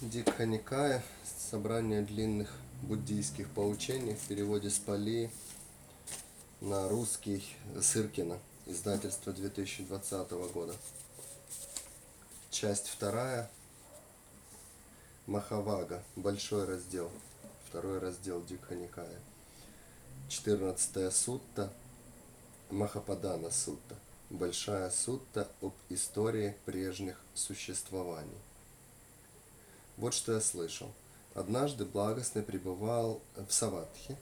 Дикха Никая, собрание длинных буддийских поучений в переводе с Пали на русский Сыркина, издательство 2020 года. Часть вторая, Махавага, большой раздел, второй раздел Дикха Никая. 14 сутта, Махападана сутта, большая сутта об истории прежних существований. Вот что я слышал. Однажды благостный пребывал в Саватхе,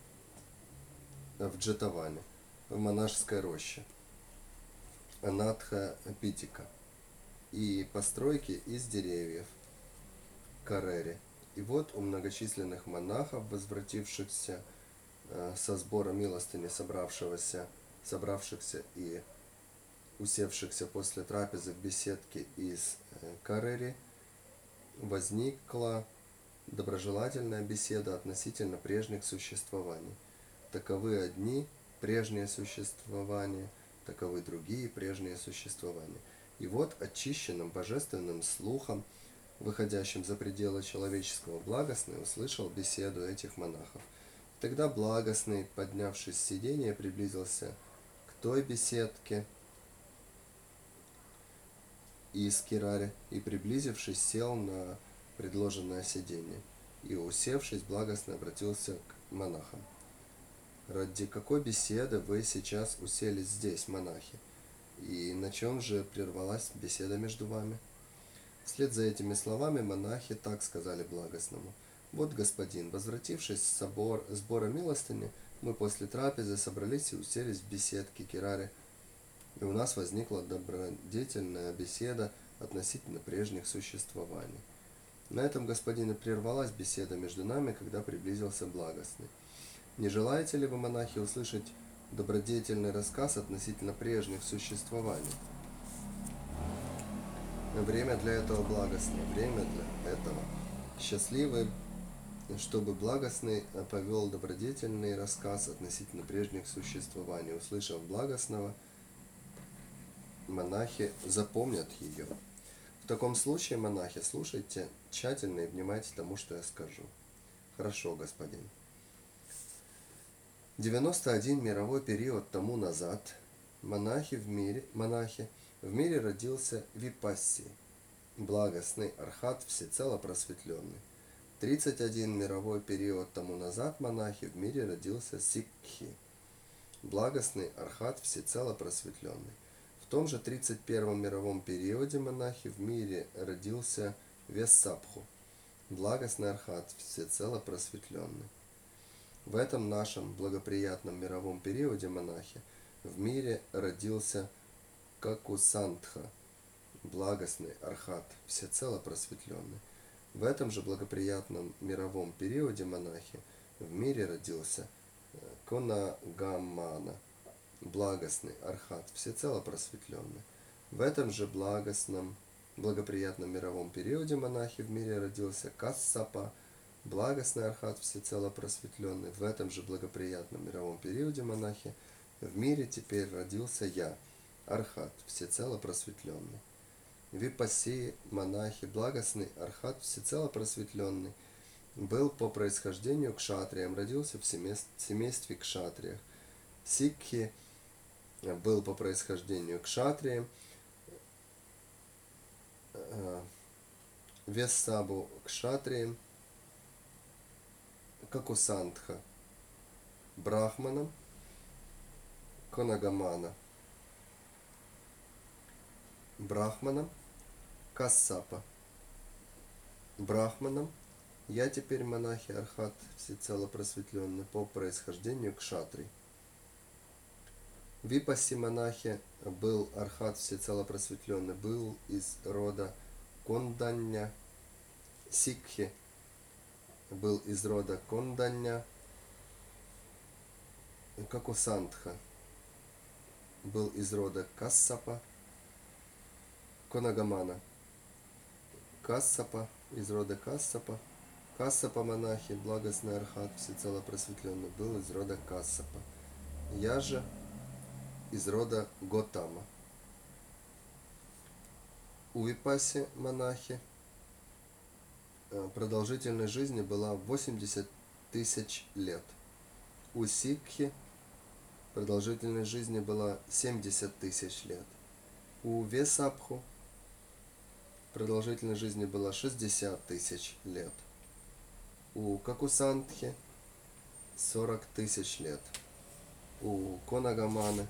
в Джетаване, в монашеской роще, Анатха Питика, и постройки из деревьев, Карери. И вот у многочисленных монахов, возвратившихся э, со сбора милостыни, собравшегося, собравшихся и усевшихся после трапезы в беседке из э, Карери – возникла доброжелательная беседа относительно прежних существований. Таковы одни прежние существования, таковы другие прежние существования. И вот очищенным божественным слухом, выходящим за пределы человеческого благостный, услышал беседу этих монахов. Тогда благостный, поднявшись с сидения, приблизился к той беседке, из Кирари и, приблизившись, сел на предложенное сиденье и, усевшись, благостно обратился к монахам. «Ради какой беседы вы сейчас уселись здесь, монахи? И на чем же прервалась беседа между вами?» Вслед за этими словами монахи так сказали благостному. «Вот, господин, возвратившись с собор, сбора милостыни, мы после трапезы собрались и уселись в беседке Кирари, и у нас возникла добродетельная беседа относительно прежних существований. На этом, господин, и прервалась беседа между нами, когда приблизился благостный. Не желаете ли вы, монахи, услышать добродетельный рассказ относительно прежних существований? Время для этого благостное, время для этого счастливое, чтобы благостный повел добродетельный рассказ относительно прежних существований. Услышав благостного, монахи запомнят ее. В таком случае, монахи, слушайте тщательно и внимайте тому, что я скажу. Хорошо, господин. 91 мировой период тому назад монахи в мире, монахи в мире родился Випасси, благостный архат, всецело просветленный. 31 мировой период тому назад монахи в мире родился Сикхи, благостный архат, всецело просветленный. В том же 31 мировом периоде монахи в мире родился Вессапху, благостный архат, всецело просветленный. В этом нашем благоприятном мировом периоде монахи в мире родился Какусантха, благостный архат, всецело просветленный. В этом же благоприятном мировом периоде монахи в мире родился Конагамана, благостный архат, всецело просветленный. В этом же благостном, благоприятном мировом периоде монахи в мире родился Кассапа, благостный архат, всецело просветленный. В этом же благоприятном мировом периоде монахи в мире теперь родился я, архат, всецело просветленный. Випаси, монахи, благостный архат, всецело просветленный, был по происхождению кшатриям, родился в семействе кшатриях. Сикхи – был по происхождению кшатрием, э, Вессабу кшатрием, Какусантха брахманом, Конагамана брахманом, Кассапа брахманом, я теперь монахи Архат, всецело просветленный по происхождению кшатрий. Випаси монахи был архат всецело просветленный, был из рода Конданья, Сикхи был из рода Конданья, Какусантха был из рода Кассапа, Конагамана, Кассапа из рода Кассапа, Кассапа монахи, благостный архат, всецело просветленный, был из рода Кассапа. Я же из рода Готама. У Випаси монахи э, продолжительность жизни была 80 тысяч лет. У Сикхи продолжительность жизни была 70 тысяч лет. У Весапху продолжительность жизни была 60 тысяч лет. У Какусантхи 40 тысяч лет. У Конагаманы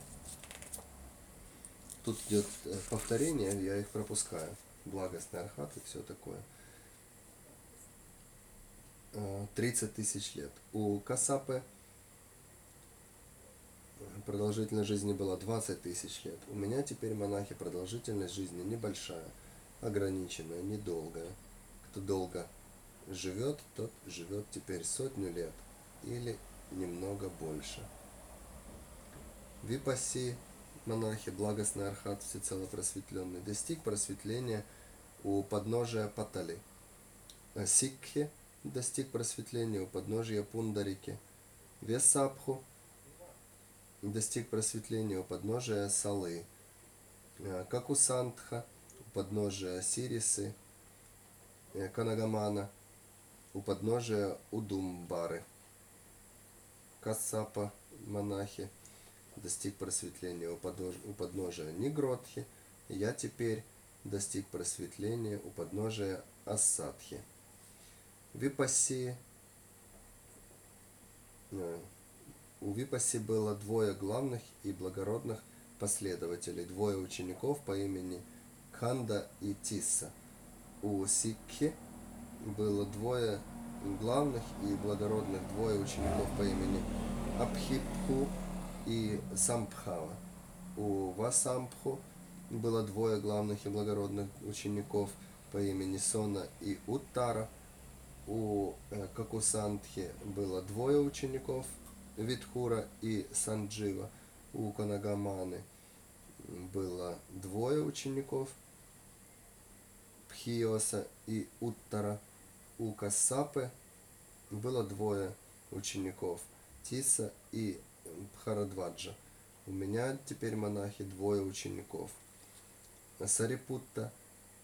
Тут идет э, повторение, я их пропускаю. Благостный архат и все такое. 30 тысяч лет. У Касапы продолжительность жизни была 20 тысяч лет. У меня теперь монахи продолжительность жизни небольшая, ограниченная, недолгая. Кто долго живет, тот живет теперь сотню лет или немного больше. Випаси монахи, благостный архат, всецело просветленный, достиг просветления у подножия Патали. Сикхи достиг просветления у подножия Пундарики. Весапху достиг просветления у подножия Салы. Э, Какусантха у подножия Сирисы. Э, Канагамана у подножия Удумбары. Касапа монахи достиг просветления у подножия Нигротхи. Я теперь достиг просветления у подножия Асадхи. Випаси э, у Випаси было двое главных и благородных последователей, двое учеников по имени Канда и Тисса. У Сикхи было двое главных и благородных, двое учеников по имени Абхипху и Самбхава. У Васамбху было двое главных и благородных учеников по имени Сона и Уттара – у э, Какусантхи было двое учеников, Витхура и Санджива. У Канагаманы было двое учеников, Пхиоса и Уттара. У Кассапы было двое учеников, Тиса и Бхарадваджа. У меня теперь монахи двое учеников, Сарипутта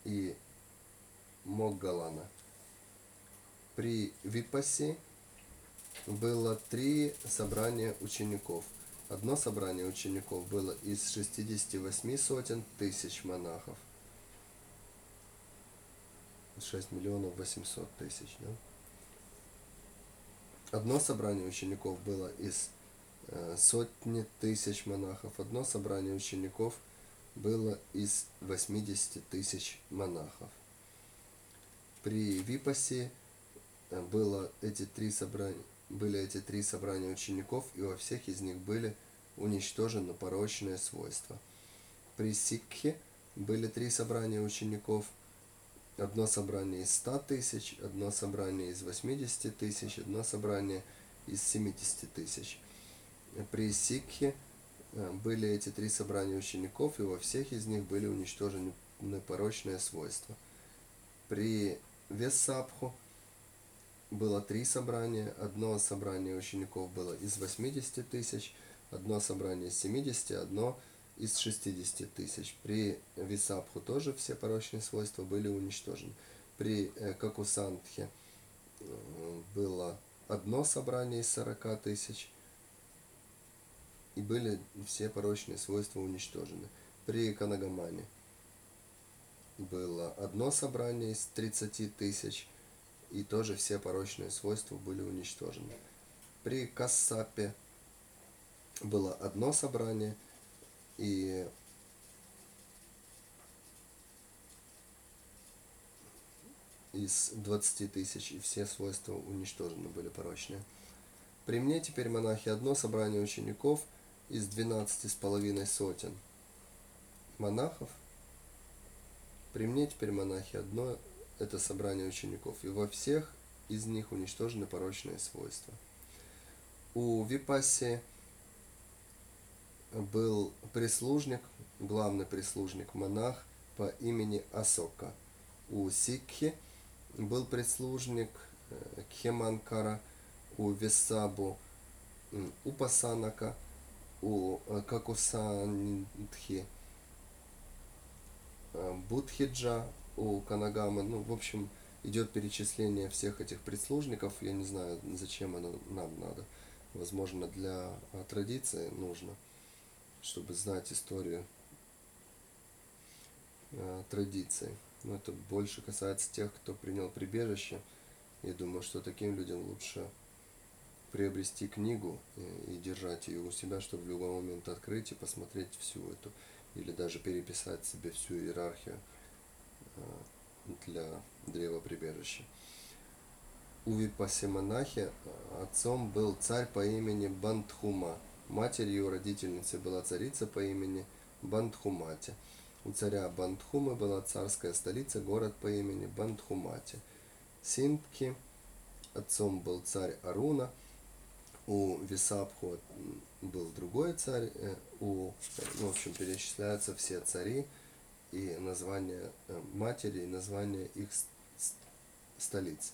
и Моггалана. При Випасе было три собрания учеников. Одно собрание учеников было из 68 сотен тысяч монахов. 6 миллионов 800 тысяч, да? Одно собрание учеников было из сотни тысяч монахов. Одно собрание учеников было из 80 тысяч монахов. При Випасе было эти три собрания, были эти три собрания учеников, и во всех из них были уничтожены порочные свойства. При Сикхе были три собрания учеников, одно собрание из 100 тысяч, одно собрание из 80 тысяч, одно собрание из 70 тысяч. При Сикхе э, были эти три собрания учеников, и во всех из них были уничтожены порочные свойства. При Весапху было три собрания. Одно собрание учеников было из 80 тысяч, одно собрание из 70, одно из 60 тысяч. При Висапху тоже все порочные свойства были уничтожены. При э, Какусантхе э, было одно собрание из 40 тысяч, и были все порочные свойства уничтожены. При Канагамане было одно собрание из 30 тысяч, и тоже все порочные свойства были уничтожены. При Кассапе было одно собрание, и из 20 тысяч, и все свойства уничтожены были порочные. При мне теперь монахи одно собрание учеников из 12 с половиной сотен монахов. При мне теперь монахи одно это собрание учеников, и во всех из них уничтожены порочные свойства. У Випаси был прислужник, главный прислужник, монах по имени Асока. У Сикхи был прислужник э, Кхеманкара, у Весабу Упасанака, у э, Какусандхи э, Будхиджа, у Канагамы, ну, в общем, идет перечисление всех этих прислужников. Я не знаю, зачем оно нам надо. Возможно, для а, традиции нужно, чтобы знать историю традиции. Но это больше касается тех, кто принял прибежище. Я думаю, что таким людям лучше приобрести книгу и, держать ее у себя, чтобы в любой момент открыть и посмотреть всю эту, или даже переписать себе всю иерархию для древа прибежища. У Випасиманахи отцом был царь по имени Бандхума. Матерью родительницей была царица по имени Бандхумати. У царя Бандхумы была царская столица, город по имени Бандхумати. Синдхи отцом был царь Аруна. У Висабху был другой царь. Э, у, ну, в общем, перечисляются все цари и название э, матери, и название их столиц.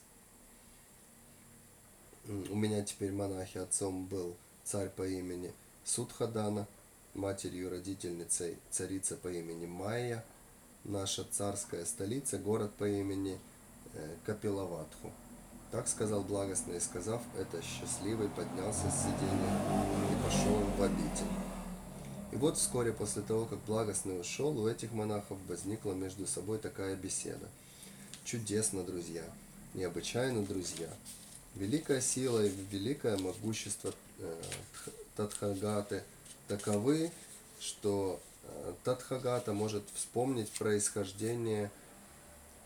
У меня теперь монахи отцом был царь по имени Судхадана, матерью родительницей царица по имени Майя, наша царская столица, город по имени э, Капилаватху. Так сказал благостный, сказав это, счастливый поднялся с сиденья и пошел в обитель. И вот вскоре после того, как благостный ушел, у этих монахов возникла между собой такая беседа. Чудесно, друзья, необычайно, друзья. Великая сила и великое могущество э, Тадхагаты таковы, что э, Тадхагата может вспомнить происхождение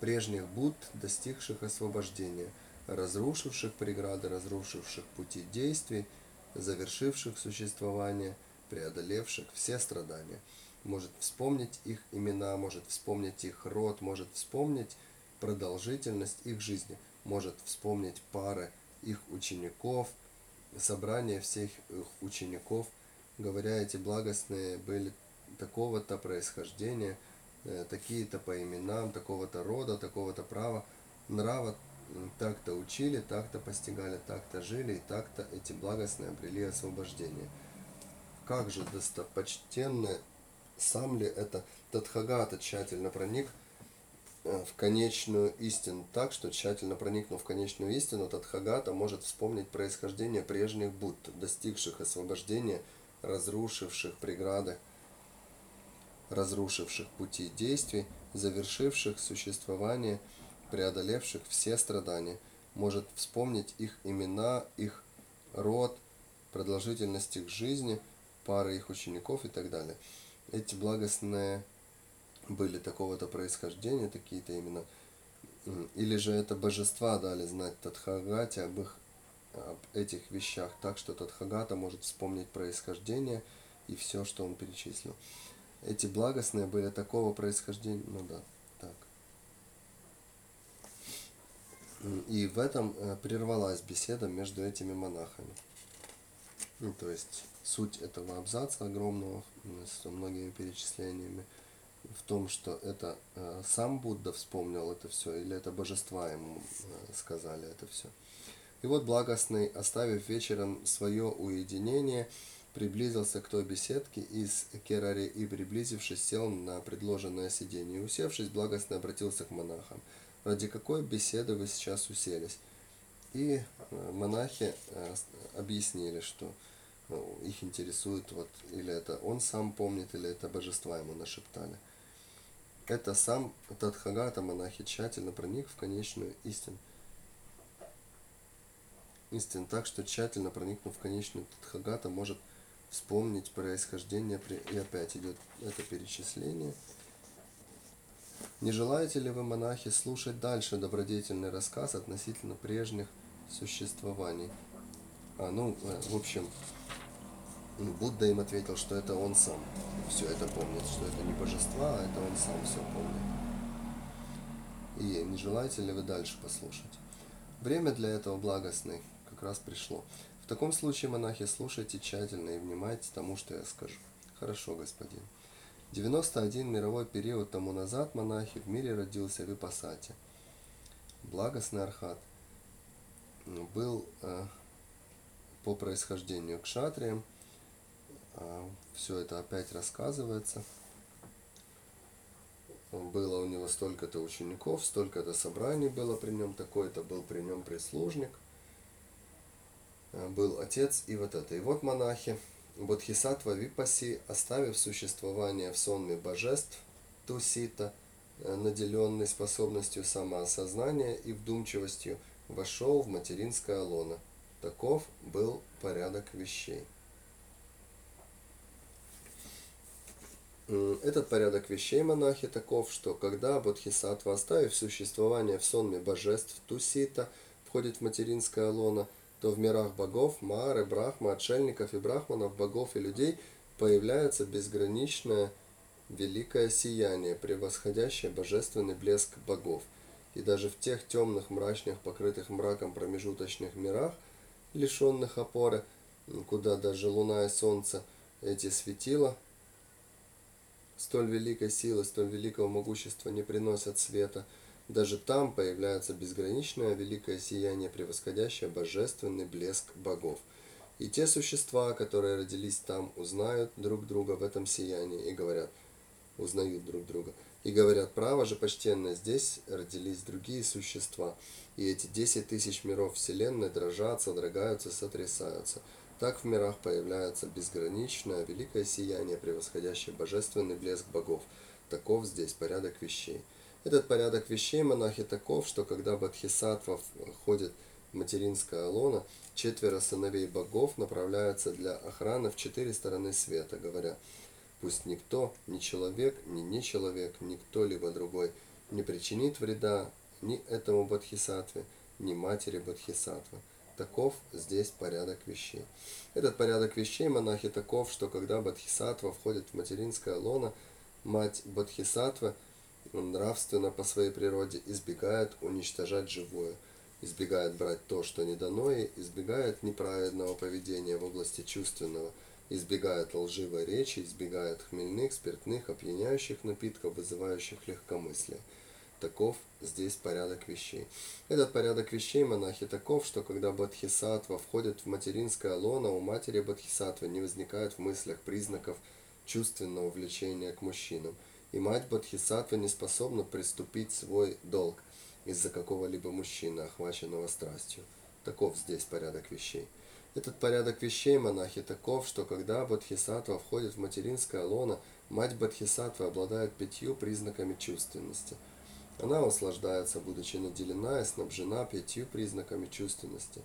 прежних Будд, достигших освобождения, разрушивших преграды, разрушивших пути действий, завершивших существование, преодолевших все страдания. Может вспомнить их имена, может вспомнить их род, может вспомнить продолжительность их жизни, может вспомнить пары их учеников, собрание всех их учеников, говоря, эти благостные были такого-то происхождения, э, такие-то по именам, такого-то рода, такого-то права, нрава, так-то учили, так-то постигали, так-то жили, и так-то эти благостные обрели освобождение. Как же достопочтенное, сам ли это Тадхагата тщательно проник Э, в конечную истину так, что тщательно проникнув в конечную истину, Тадхагата может вспомнить происхождение прежних Будд, достигших освобождения, разрушивших преграды, разрушивших пути действий, завершивших существование, преодолевших все страдания, может вспомнить их имена, их род, продолжительность их жизни, пары их учеников и так далее. Эти благостные были такого-то происхождения, такие-то именно. Или же это божества дали знать Тадхагате об их об этих вещах, так что Тадхагата может вспомнить происхождение и все, что он перечислил. Эти благостные были такого происхождения, ну да, так. И в этом э, прервалась беседа между этими монахами. Ну, то есть суть этого абзаца огромного с многими перечислениями – в том, что это э, сам Будда вспомнил это все, или это божества ему э, сказали это все. И вот благостный, оставив вечером свое уединение, приблизился к той беседке из Керари и, приблизившись, сел на предложенное сиденье. Усевшись, благостно обратился к монахам. «Ради какой беседы вы сейчас уселись?» И э, монахи э, объяснили, что э, их интересует, вот, или это он сам помнит, или это божества ему нашептали – это сам Тадхагата монахи тщательно проник в конечную истину. Истин так, что тщательно проникнув в конечную Тадхагата может вспомнить происхождение, и опять идет это перечисление. Не желаете ли вы, монахи, слушать дальше добродетельный рассказ относительно прежних существований? А, ну, э, в общем, Будда им ответил, что это он сам все это помнит, что это не божества, а это он сам все помнит. И не желаете ли вы дальше послушать? Время для этого благостный как раз пришло. В таком случае, монахи, слушайте тщательно и внимайте тому, что я скажу. Хорошо, господин. 91 мировой период тому назад монахи в мире родился Випасати. Благостный Архат был э, по происхождению кшатрием, а, все это опять рассказывается. было у него столько-то учеников, столько-то собраний было при нем, такой-то был при нем прислужник, э, был отец и вот это. И вот монахи, Бодхисаттва Випаси, оставив существование в сонме божеств, Тусита, э, наделенный способностью самоосознания и вдумчивостью, вошел в материнское лоно. Таков был порядок вещей. Этот порядок вещей монахи таков, что когда Бодхисаттва, оставив существование в сонме божеств Тусита, входит в материнское лоно, то в мирах богов, Мары, Брахма, отшельников и брахманов, богов и людей появляется безграничное великое сияние, превосходящее божественный блеск богов. И даже в тех темных, мрачных, покрытых мраком промежуточных мирах, лишенных опоры, куда даже луна и солнце эти светила – столь великой силы, столь великого могущества не приносят света, даже там появляется безграничное великое сияние, превосходящее божественный блеск богов. И те существа, которые родились там, узнают друг друга в этом сиянии и говорят, узнают друг друга. И говорят, право же почтенное, здесь родились другие существа. И эти десять тысяч миров Вселенной дрожат, содрогаются, сотрясаются. Так в мирах появляется безграничное, великое сияние, превосходящее божественный блеск богов. Таков здесь порядок вещей. Этот порядок вещей монахи таков, что когда Бадхисатва входит в материнское лоно, четверо сыновей богов направляются для охраны в четыре стороны света, говоря, пусть никто, ни человек, ни не человек, ни кто-либо другой не причинит вреда ни этому Бадхисатве, ни матери Бадхисатвы. Таков здесь порядок вещей. Этот порядок вещей монахи таков, что когда Бодхисаттва входит в материнское лоно, мать Бодхисаттвы нравственно по своей природе избегает уничтожать живое, избегает брать то, что не дано ей, избегает неправедного поведения в области чувственного, избегает лживой речи, избегает хмельных, спиртных, опьяняющих напитков, вызывающих легкомыслие. Таков здесь порядок вещей. Этот порядок вещей монахи таков, что когда Бодхисаттва входит в материнское лоно, у матери Бодхисаттвы не возникает в мыслях признаков чувственного влечения к мужчинам. И мать Бодхисаттвы не способна приступить свой долг из-за какого-либо мужчины, охваченного страстью. Таков здесь порядок вещей. Этот порядок вещей монахи таков, что когда Бодхисаттва входит в материнское лоно, мать Бодхисаттвы обладает пятью признаками чувственности – она наслаждается, будучи наделена и снабжена пятью признаками чувственности.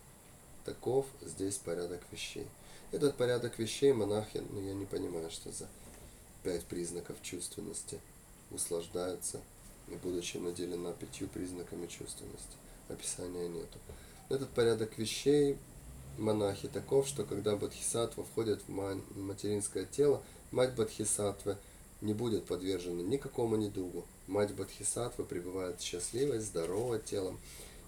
Таков здесь порядок вещей. Этот порядок вещей монахи, ну я не понимаю, что за пять признаков чувственности, услаждается, и будучи наделена пятью признаками чувственности. Описания нету. Этот порядок вещей монахи таков, что когда Бодхисаттва входит в материнское тело, мать Бодхисаттвы не будет подвержена никакому недугу. Мать Бодхисаттвы пребывает счастливой, здоровой телом,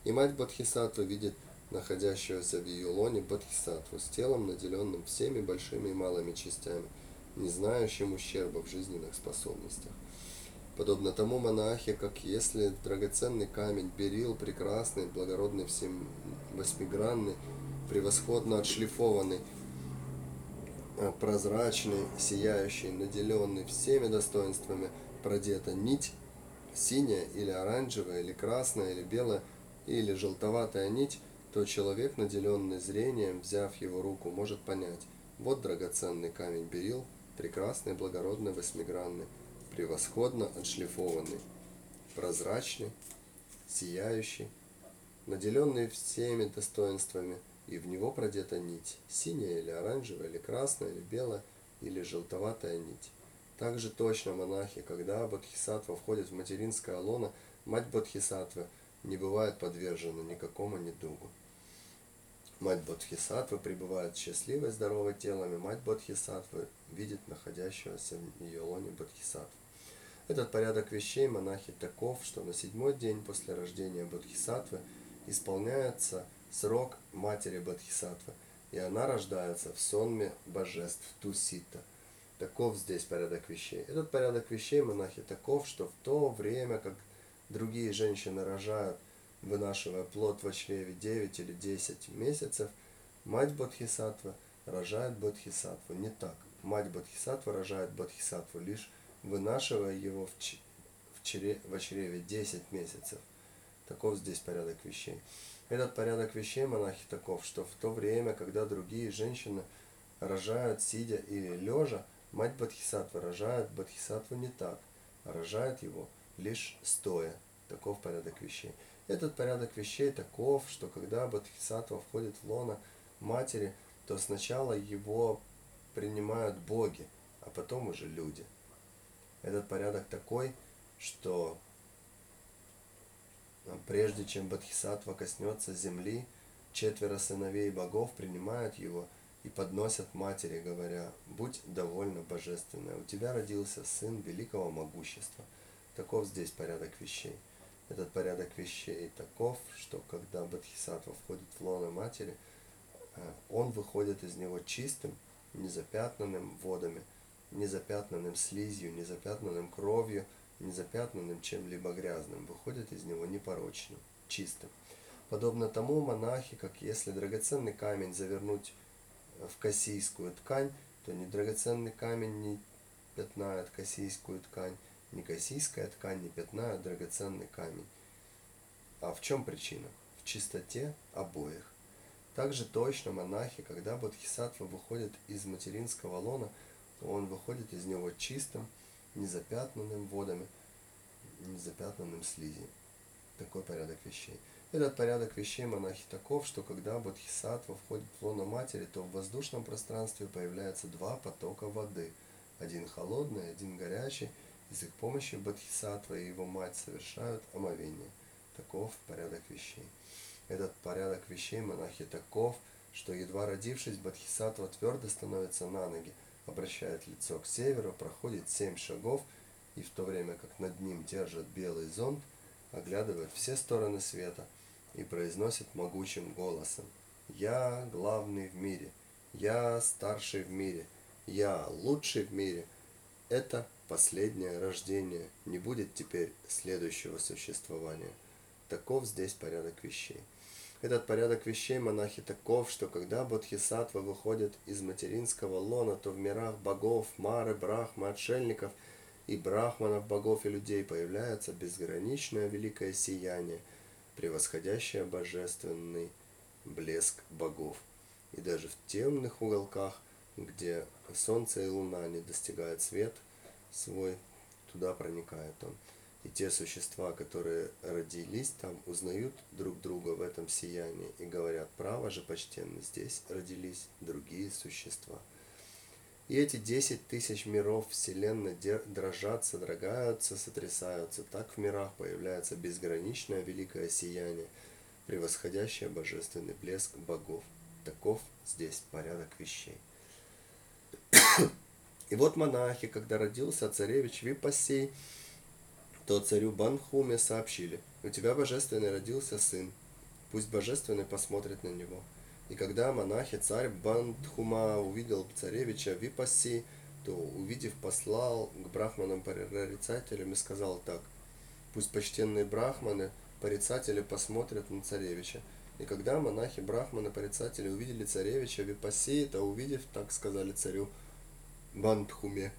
и мать Бодхисаттвы видит находящегося в ее лоне Бодхисаттву с телом, наделенным всеми большими и малыми частями, не знающим ущерба в жизненных способностях. Подобно тому монахе, как если драгоценный камень берил, прекрасный, благородный, всем восьмигранный, превосходно отшлифованный, Э, прозрачный, сияющий, наделенный всеми достоинствами, продета нить, синяя или оранжевая, или красная, или белая, или желтоватая нить, то человек, наделенный зрением, взяв его руку, может понять, вот драгоценный камень берил, прекрасный, благородный, восьмигранный, превосходно отшлифованный, прозрачный, сияющий, наделенный всеми достоинствами – и в него продета нить, синяя или оранжевая, или красная, или белая, или желтоватая нить. Также точно монахи, когда Бодхисаттва входит в материнское лоно, мать Бодхисаттвы не бывает подвержена никакому недугу. Мать Бодхисаттвы пребывает счастливой, здоровой телом, и мать Бодхисаттвы видит находящегося в ее лоне Бодхисаттву. Этот порядок вещей монахи таков, что на седьмой день после рождения Бодхисаттвы исполняется – срок матери Бодхисаттвы, и она рождается в сонме божеств Тусита. Таков здесь порядок вещей. Этот порядок вещей монахи таков, что в то время, как другие женщины рожают, вынашивая плод в чреве 9 или 10 месяцев, мать Бодхисаттвы рожает Бодхисаттву. Не так. Мать Бодхисаттвы рожает Бодхисаттву, лишь вынашивая его в, чре- в чреве 10 месяцев. Таков здесь порядок вещей. Этот порядок вещей монахи таков, что в то время, когда другие женщины рожают сидя или лежа, мать Бодхисаттвы рожает Бодхисаттву не так, а рожает его лишь стоя. Таков порядок вещей. Этот порядок вещей таков, что когда Бодхисаттва входит в лоно матери, то сначала его принимают боги, а потом уже люди. Этот порядок такой, что прежде чем Бодхисаттва коснется земли, четверо сыновей богов принимают его и подносят матери, говоря, «Будь довольна, божественная, у тебя родился сын великого могущества». Таков здесь порядок вещей. Этот порядок вещей таков, что когда Бодхисаттва входит в лоно матери, э, он выходит из него чистым, незапятнанным водами, незапятнанным слизью, незапятнанным кровью, незапятнанным чем-либо грязным, выходит из него непорочным, чистым. Подобно тому монахи, как если драгоценный камень завернуть в кассийскую ткань, то ни драгоценный камень не пятнает кассийскую ткань, ни кассийская ткань не пятнает драгоценный камень. А в чем причина? В чистоте обоих. Также точно монахи, когда Бодхисаттва выходит из материнского лона, он выходит из него чистым, незапятнанным водами, незапятнанным слизью. Такой порядок вещей. Этот порядок вещей монахи таков, что когда Бодхисаттва входит в лоно матери, то в воздушном пространстве появляются два потока воды. Один холодный, один горячий. С их помощью Бодхисаттва и его мать совершают омовение. Таков порядок вещей. Этот порядок вещей монахи таков, что едва родившись, Бодхисаттва твердо становится на ноги, обращает лицо к северу, проходит семь шагов, и в то время как над ним держит белый зонт, оглядывает все стороны света – и произносит могучим голосом. Я главный в мире, я старший в мире, я лучший в мире. Это последнее рождение, не будет теперь следующего существования. Таков здесь порядок вещей. Этот порядок вещей монахи таков, что когда Бодхисаттва выходит из материнского лона, то в мирах богов, мары, брахмы, отшельников и брахманов, богов и людей появляется безграничное великое сияние – превосходящая божественный блеск богов. И даже в темных уголках, где солнце и луна не достигают свет свой, туда проникает он. И те существа, которые родились там, узнают друг друга в этом сиянии и говорят, право же почтенно, здесь родились другие существа. И эти десять тысяч миров Вселенной дрожат, содрогаются, сотрясаются. Так в мирах появляется безграничное великое сияние, превосходящее божественный блеск богов. Таков здесь порядок вещей. И вот монахи, когда родился царевич Випасей, то царю Банхуме сообщили, у тебя божественный родился сын, пусть божественный посмотрит на него. И когда монахи царь Бандхума увидел царевича Випаси, то, увидев, послал к брахманам порицателям и сказал так, пусть почтенные брахманы, порицатели посмотрят на царевича. И когда монахи брахманы порицатели увидели царевича Випаси, то увидев, так сказали царю Бандхуме,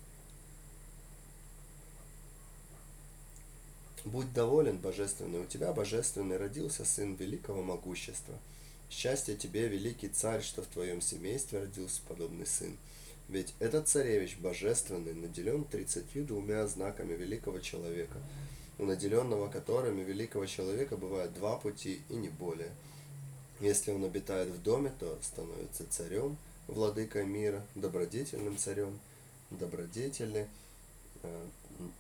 Будь доволен, божественный, у тебя, божественный, родился сын великого могущества – Счастье тебе, великий царь, что в твоем семействе родился подобный сын. Ведь этот царевич божественный наделен тридцатью двумя знаками великого человека, у наделенного которыми великого человека бывают два пути и не более. Если он обитает в доме, то становится царем, владыкой мира, добродетельным царем, добродетельны, э,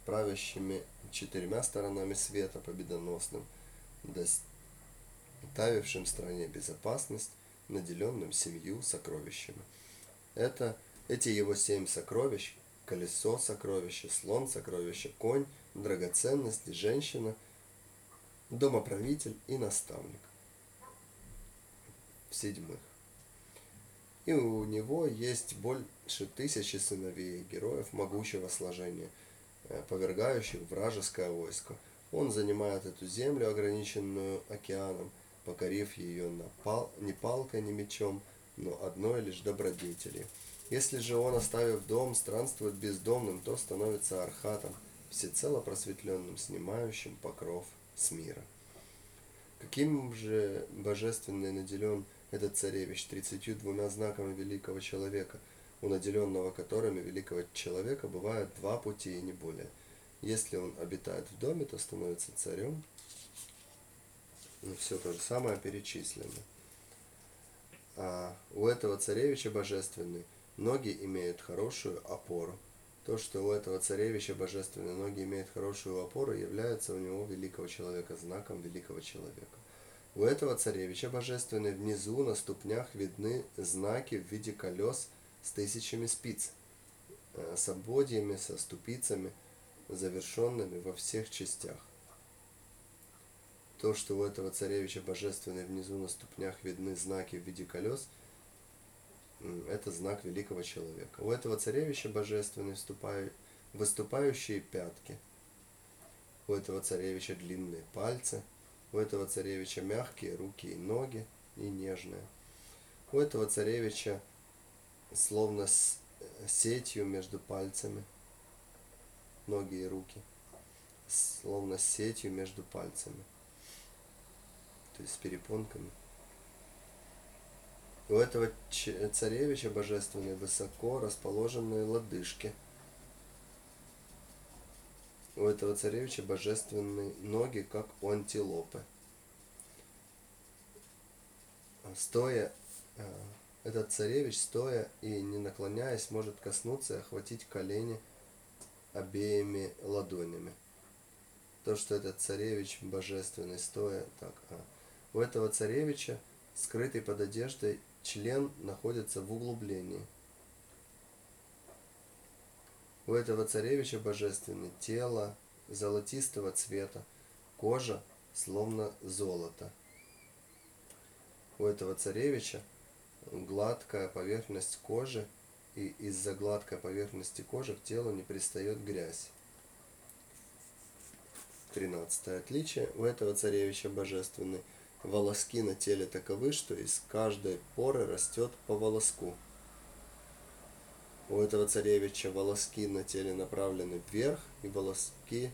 правящими четырьмя сторонами света победоносным, оставившим стране безопасность, наделенным семью сокровищами. Это, эти его семь сокровищ, колесо сокровища, слон сокровища, конь, драгоценности, женщина, домоправитель и наставник. В-седьмых. И у него есть больше тысячи сыновей, героев могучего сложения, э, повергающих вражеское войско. Он занимает эту землю, ограниченную океаном, покорив ее на пал, не палкой, не мечом, но одной лишь добродетели. Если же он, оставив дом, странствует бездомным, то становится архатом, всецело просветленным, снимающим покров с мира. Каким же божественный наделен этот царевич тридцатью двумя знаками великого человека, у которыми великого человека бывают два пути и не более. Если он обитает в доме, то становится царем. Ну, все то же самое перечислено. А у этого царевича божественный ноги имеют хорошую опору. То, что у этого царевича божественные ноги имеют хорошую опору, является у него великого человека знаком великого человека. У этого царевича божественной внизу на ступнях видны знаки в виде колес с тысячами спиц, э, с ободьями, со ступицами, завершенными во всех частях. То, что у этого царевича божественной внизу на ступнях видны знаки в виде колес, это знак великого человека. У этого царевича божественной выступающие пятки. У этого царевича длинные пальцы – у этого царевича мягкие руки и ноги и нежные. У этого царевича словно с сетью между пальцами, ноги и руки, словно с сетью между пальцами, то есть с перепонками. У этого царевича божественные высоко расположенные лодыжки – у этого царевича божественные ноги, как у антилопы. Стоя, э, этот царевич, стоя и не наклоняясь, может коснуться и охватить колени обеими ладонями. То, что этот царевич божественный, стоя так. А у этого царевича, скрытый под одеждой, член находится в углублении – у этого царевича божественное тело золотистого цвета, кожа словно золото. У этого царевича гладкая поверхность кожи, и из-за гладкой поверхности кожи к телу не пристает грязь. Тринадцатое отличие. У этого царевича божественный волоски на теле таковы, что из каждой поры растет по волоску. У этого царевича волоски на теле направлены вверх, и волоски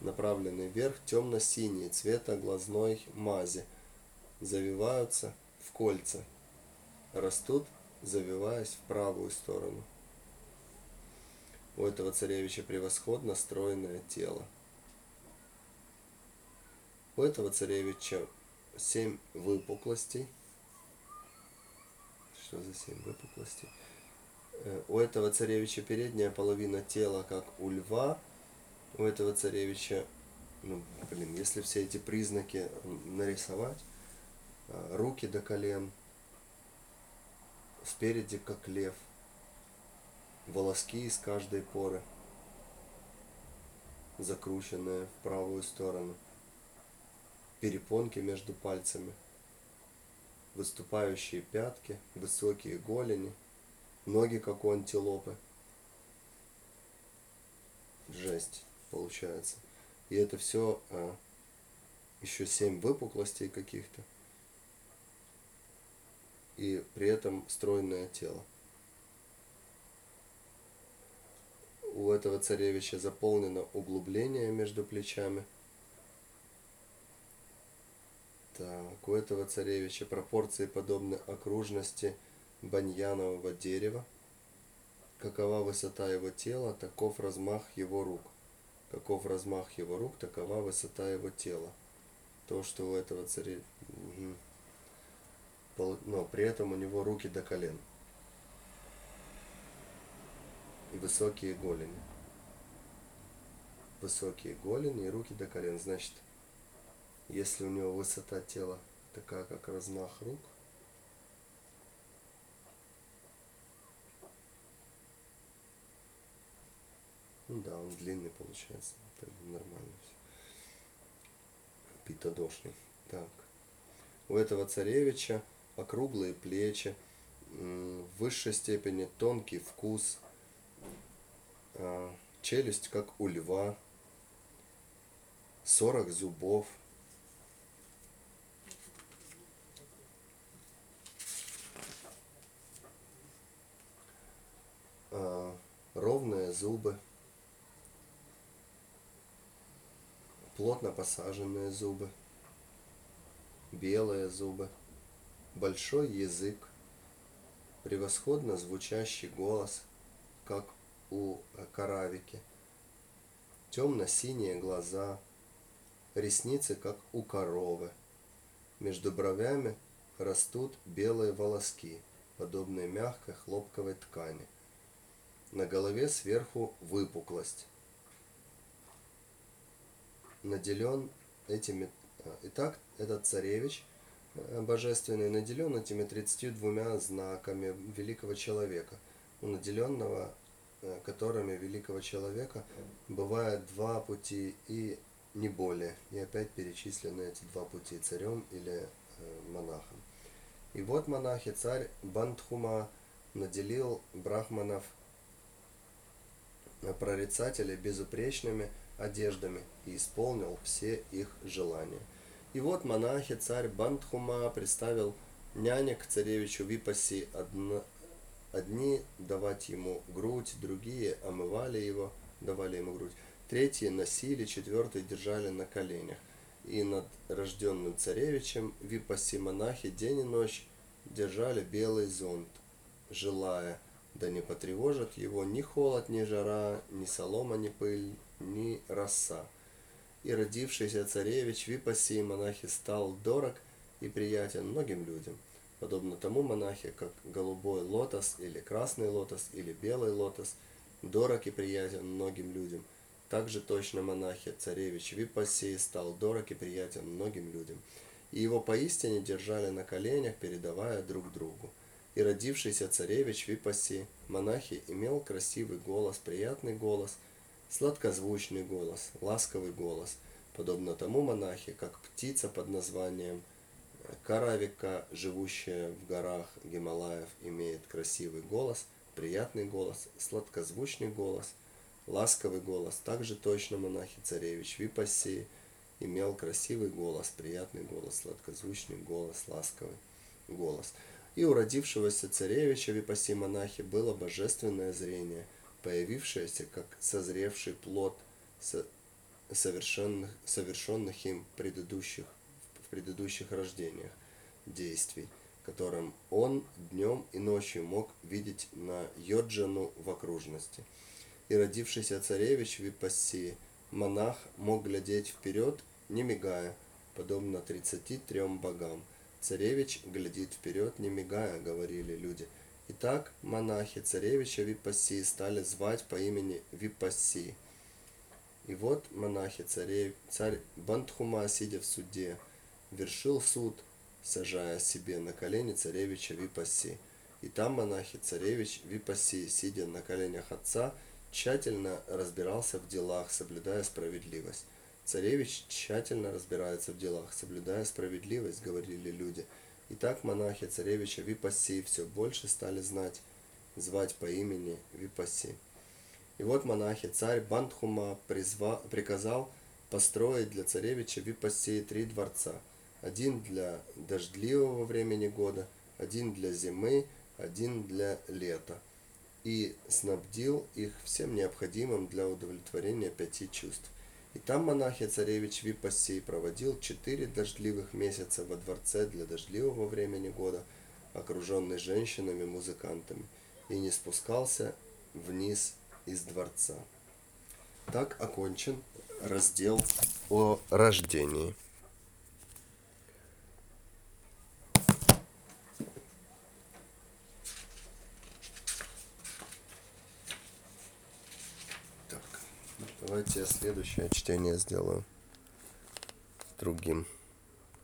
направлены вверх темно-синие, цвета глазной мази, завиваются в кольца, растут, завиваясь в правую сторону. У этого царевича превосходно стройное тело. У этого царевича семь выпуклостей. Что за семь выпуклостей? У этого царевича передняя половина тела, как у льва. У этого царевича, ну, блин, если все эти признаки нарисовать, э, руки до колен, спереди как лев, волоски из каждой поры, закрученные в правую сторону, перепонки между пальцами, выступающие пятки, высокие голени – Ноги, как у антилопы. Жесть получается. И это все а, еще семь выпуклостей каких-то. И при этом стройное тело. У этого царевича заполнено углубление между плечами. Так, у этого царевича пропорции подобны окружности баньянового дерева. Какова высота его тела, таков размах его рук. Каков размах его рук, такова высота его тела. То, что у этого царя... Но при этом у него руки до колен. И высокие голени. Высокие голени и руки до колен. Значит, если у него высота тела такая, как размах рук, Ну да, он длинный получается. Это нормально все. Питодошный. Так. У этого царевича округлые плечи, в высшей степени тонкий вкус, а, челюсть как у льва, 40 зубов, а, ровные зубы, плотно посаженные зубы, белые зубы, большой язык, превосходно звучащий голос, как у каравики, темно-синие глаза, ресницы, как у коровы. Между бровями растут белые волоски, подобные мягкой хлопковой ткани. На голове сверху выпуклость. Наделен этими... А, итак, этот царевич э, божественный наделен этими 32 знаками великого человека. У наделенного э, которыми великого человека бывает два пути и не более. И опять перечислены эти два пути царем или э, монахом. И вот монахи царь Бандхума наделил брахманов э, прорицателей безупречными одеждами и исполнил все их желания. И вот монахи царь Бандхума представил нянек царевичу Випаси одно, одни давать ему грудь, другие омывали его, давали ему грудь третьи носили, четвертые держали на коленях. И над рожденным царевичем випаси монахи день и ночь держали белый зонт, желая, да не потревожат его ни холод, ни жара, ни солома, ни пыль, ни роса. И родившийся царевич Випаси монахи стал дорог и приятен многим людям, подобно тому монахе, как голубой лотос или красный лотос или белый лотос, дорог и приятен многим людям – также точно монахи царевич Випасей стал дорог и приятен многим людям, и его поистине держали на коленях, передавая друг другу. И родившийся царевич Випаси, монахи, имел красивый голос, приятный голос, сладкозвучный голос, ласковый голос, подобно тому монахи, как птица под названием Каравика, живущая в горах Гималаев, имеет красивый голос, приятный голос, сладкозвучный голос – Ласковый голос. Также точно монахи царевич Випаси имел красивый голос, приятный голос, сладкозвучный голос, ласковый голос. И у родившегося царевича Випаси монахи было божественное зрение, появившееся как созревший плод совершенных, совершенных им предыдущих, в предыдущих рождениях действий, которым он днем и ночью мог видеть на Йоджану в окружности – и родившийся царевич Випассии, монах, мог глядеть вперед, не мигая, подобно тридцати трем богам. Царевич глядит вперед, не мигая, говорили люди. Итак, монахи царевича Випассии стали звать по имени Випассии. И вот монахи царев, царь Бандхума, сидя в суде, вершил суд, сажая себе на колени царевича Випаси. И там монахи царевич Випаси, сидя на коленях отца, тщательно разбирался в делах, соблюдая справедливость. Царевич тщательно разбирается в делах, соблюдая справедливость, говорили люди. И так монахи царевича Випаси все больше стали знать, звать по имени Випаси. И вот монахи царь Бандхума призва, приказал построить для царевича Випаси три дворца. Один для дождливого времени года, один для зимы, один для лета – и снабдил их всем необходимым для удовлетворения пяти чувств. И там монахи царевич Випассий проводил четыре дождливых месяца во дворце для дождливого времени года, окруженный женщинами-музыкантами, и не спускался вниз из дворца. Так окончен раздел о рождении. Давайте я следующее чтение сделаю другим.